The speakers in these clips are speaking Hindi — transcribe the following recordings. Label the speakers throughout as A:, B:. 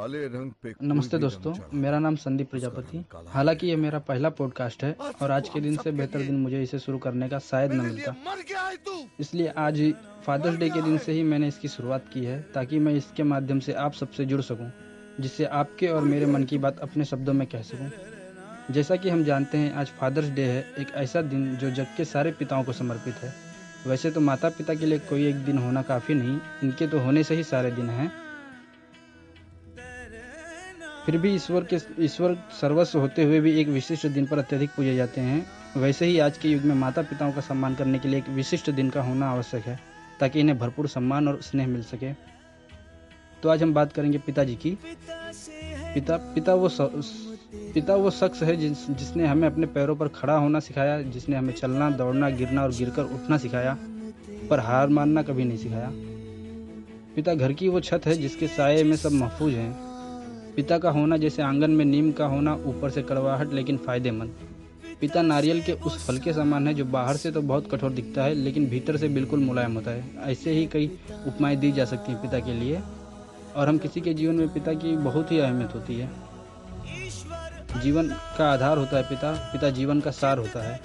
A: काले रंग पे
B: नमस्ते दोस्तों मेरा नाम संदीप प्रजापति। हालाँकि ये मेरा पहला पॉडकास्ट है और आज के दिन से बेहतर दिन मुझे इसे शुरू करने का शायद न मिलता
A: है तू।
B: इसलिए आज फादर्स डे के दिन से ही मैंने इसकी शुरुआत की है ताकि मैं इसके माध्यम से आप सबसे जुड़ सकूँ जिससे आपके और मेरे मन की बात अपने शब्दों में कह सकूँ। जैसा कि हम जानते हैं आज फादर्स डे है एक ऐसा दिन जो जग के सारे पिताओं को समर्पित है। वैसे तो माता पिता के लिए कोई एक दिन होना काफ़ी नहीं इनके तो होने से ही सारे दिन हैं। फिर भी ईश्वर के, ईश्वर सर्वस्व होते हुए भी एक विशिष्ट दिन पर अत्यधिक पूजे जाते हैं। वैसे ही आज के युग में माता पिताओं का सम्मान करने के लिए एक विशिष्ट दिन का होना आवश्यक है, ताकि इन्हें भरपूर सम्मान और स्नेह मिल सके। तो आज हम बात करेंगे पिताजी की। पिता पिता वो पिता वो शख्स है जिस, जिसने हमें अपने पैरों पर खड़ा होना सिखाया, जिसने हमें चलना, दौड़ना, गिरना और गिरकर उठना सिखाया, पर हार मानना कभी नहीं सिखाया। पिता घर की वो छत है जिसके साये में सब महफूज हैं। पिता का होना जैसे आँगन में नीम का होना ऊपर से कड़वाहट, लेकिन फ़ायदेमंद। पिता नारियल के उस फल के समान है जो बाहर से तो बहुत कठोर दिखता है, लेकिन भीतर से बिल्कुल मुलायम होता है। ऐसे ही कई उपमाएँ दी जा सकती हैं पिता के लिए, और हम किसी के जीवन में पिता की बहुत ही अहमियत होती है। जीवन का आधार होता है पिता पिता जीवन का सार होता है।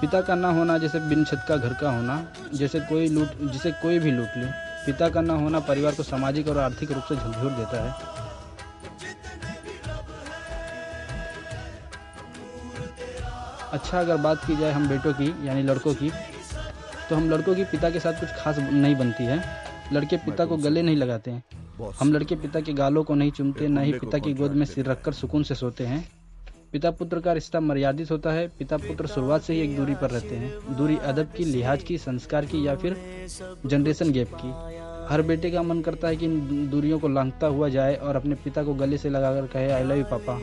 B: पिता का ना होना जैसे बिन छत का घर का होना, जैसे कोई लूट, जिसे कोई भी लूट ले। पिता का न होना परिवार को सामाजिक और आर्थिक रूप से झकझोर देता है। अच्छा अगर बात की जाए हम बेटों की यानी लड़कों की तो हम लड़कों की पिता के साथ कुछ खास नहीं बनती है। लड़के पिता को गले नहीं लगाते हैं। हम लड़के पिता के गालों को नहीं चूमते न ही पिता की गोद में सिर रखकर सुकून से सोते हैं। पिता पुत्र का रिश्ता मर्यादित होता है। पिता पुत्र शुरुआत से ही एक दूरी पर रहते हैं। दूरी अदब की, लिहाज की, संस्कार की या फिर जनरेशन गैप की। हर बेटे का मन करता है कि इन दूरियों को लांघता हुआ जाए और अपने पिता को गले से लगाकर कहे आई लव यू पापा।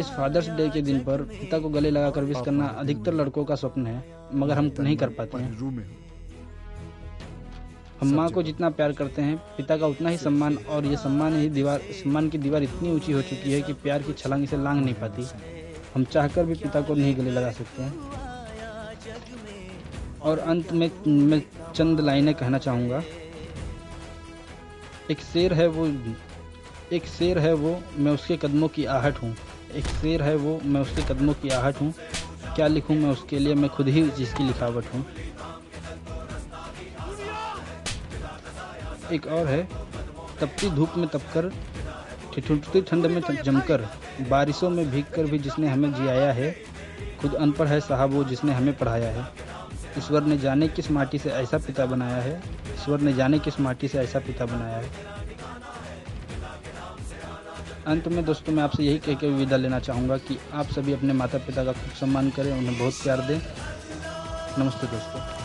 B: इस फादर्स डे के दिन पर पिता को गले लगाकर विश करना अधिकतर लड़कों का स्वप्न है, मगर हम नहीं कर पाते
A: हैं।
B: हम माँ को जितना प्यार करते हैं पिता का उतना ही सम्मान और ये सम्मान ही दीवार सम्मान की दीवार इतनी ऊँची हो चुकी है कि प्यार की छलांग इसे लांग नहीं पाती। हम चाहकर भी पिता को नहीं गले लगा सकते हैं। और अंत में मैं चंद लाइनें कहना चाहूँगा। एक शेर है वो एक शेर है वो मैं उसके कदमों की आहट हूँ। एक शेर है वो मैं उसके कदमों की आहट हूँ। क्या लिखूँ मैं उसके लिए? मैं खुद ही जिसकी लिखावट हूँ। एक और है। तपती धूप में तपकर, ठिठुरती ठंड में जमकर, बारिशों में भीगकर भी जिसने हमें जियाया है, खुद अनपढ़ है साहब वो जिसने हमें पढ़ाया है। ईश्वर ने जाने किस माटी से ऐसा पिता बनाया है। ईश्वर ने जाने किस माटी से ऐसा पिता बनाया है। अंत में दोस्तों मैं आपसे यही कह के विदा लेना चाहूँगा कि आप सभी अपने माता पिता का खूब सम्मान करें, उन्हें बहुत प्यार दें। नमस्ते दोस्तों।